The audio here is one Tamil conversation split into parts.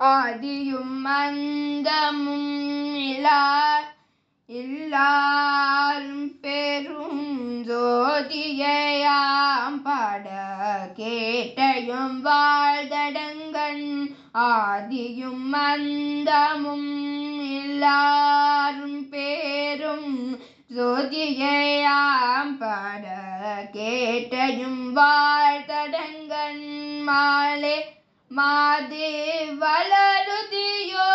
ஆதியும் அந்தமும் இலா எல்லாரும் பெரும் ஜோதியாம் பாட கேட்டையும் வாழ்தடங்கண் ஆதியும் அந்தமும் இல்லாரும் பேரும் ஜோதியாம் பாட கேட்டையும் வாழ்தடங்கண் மாலே மாதே வளருதியோ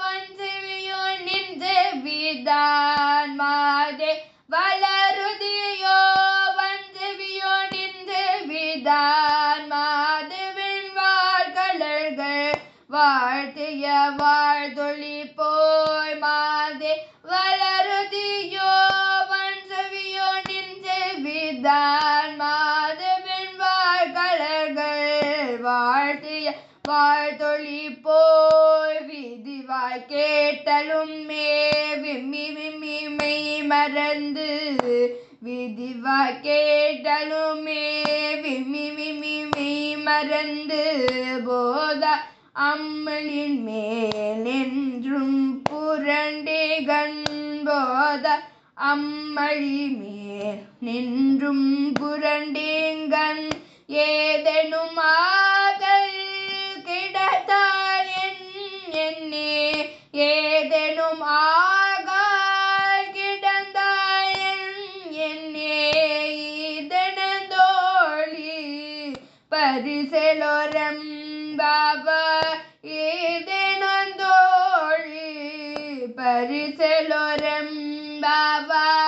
வன்சிவியோ நின்று விதான் மாதே. வளருதியோ வன்சிவியோ நின்று விதான் மாதுவின் வாழ்கலர்கள் வாழ்த்திய வாழ்தொழி போய் மாதே. வளருதியோ வன்சவியோ நின்று விதான் வாழ்த்திய வாழ்த்தொழி போய் விதிவாய் கேட்டலும் மே விம்மி விம்மி மெய் மறந்து விதிவாய் கேட்டலும் மே விம்மி விம்மி மெய் மறந்து போத அம்மளின் மேலென்றும் புரண்டே கண்போத அம்மழி மேல் நின்றும் புரண்டேங்கண் ஏதெனுமா लोरम्बा एोळी परिवा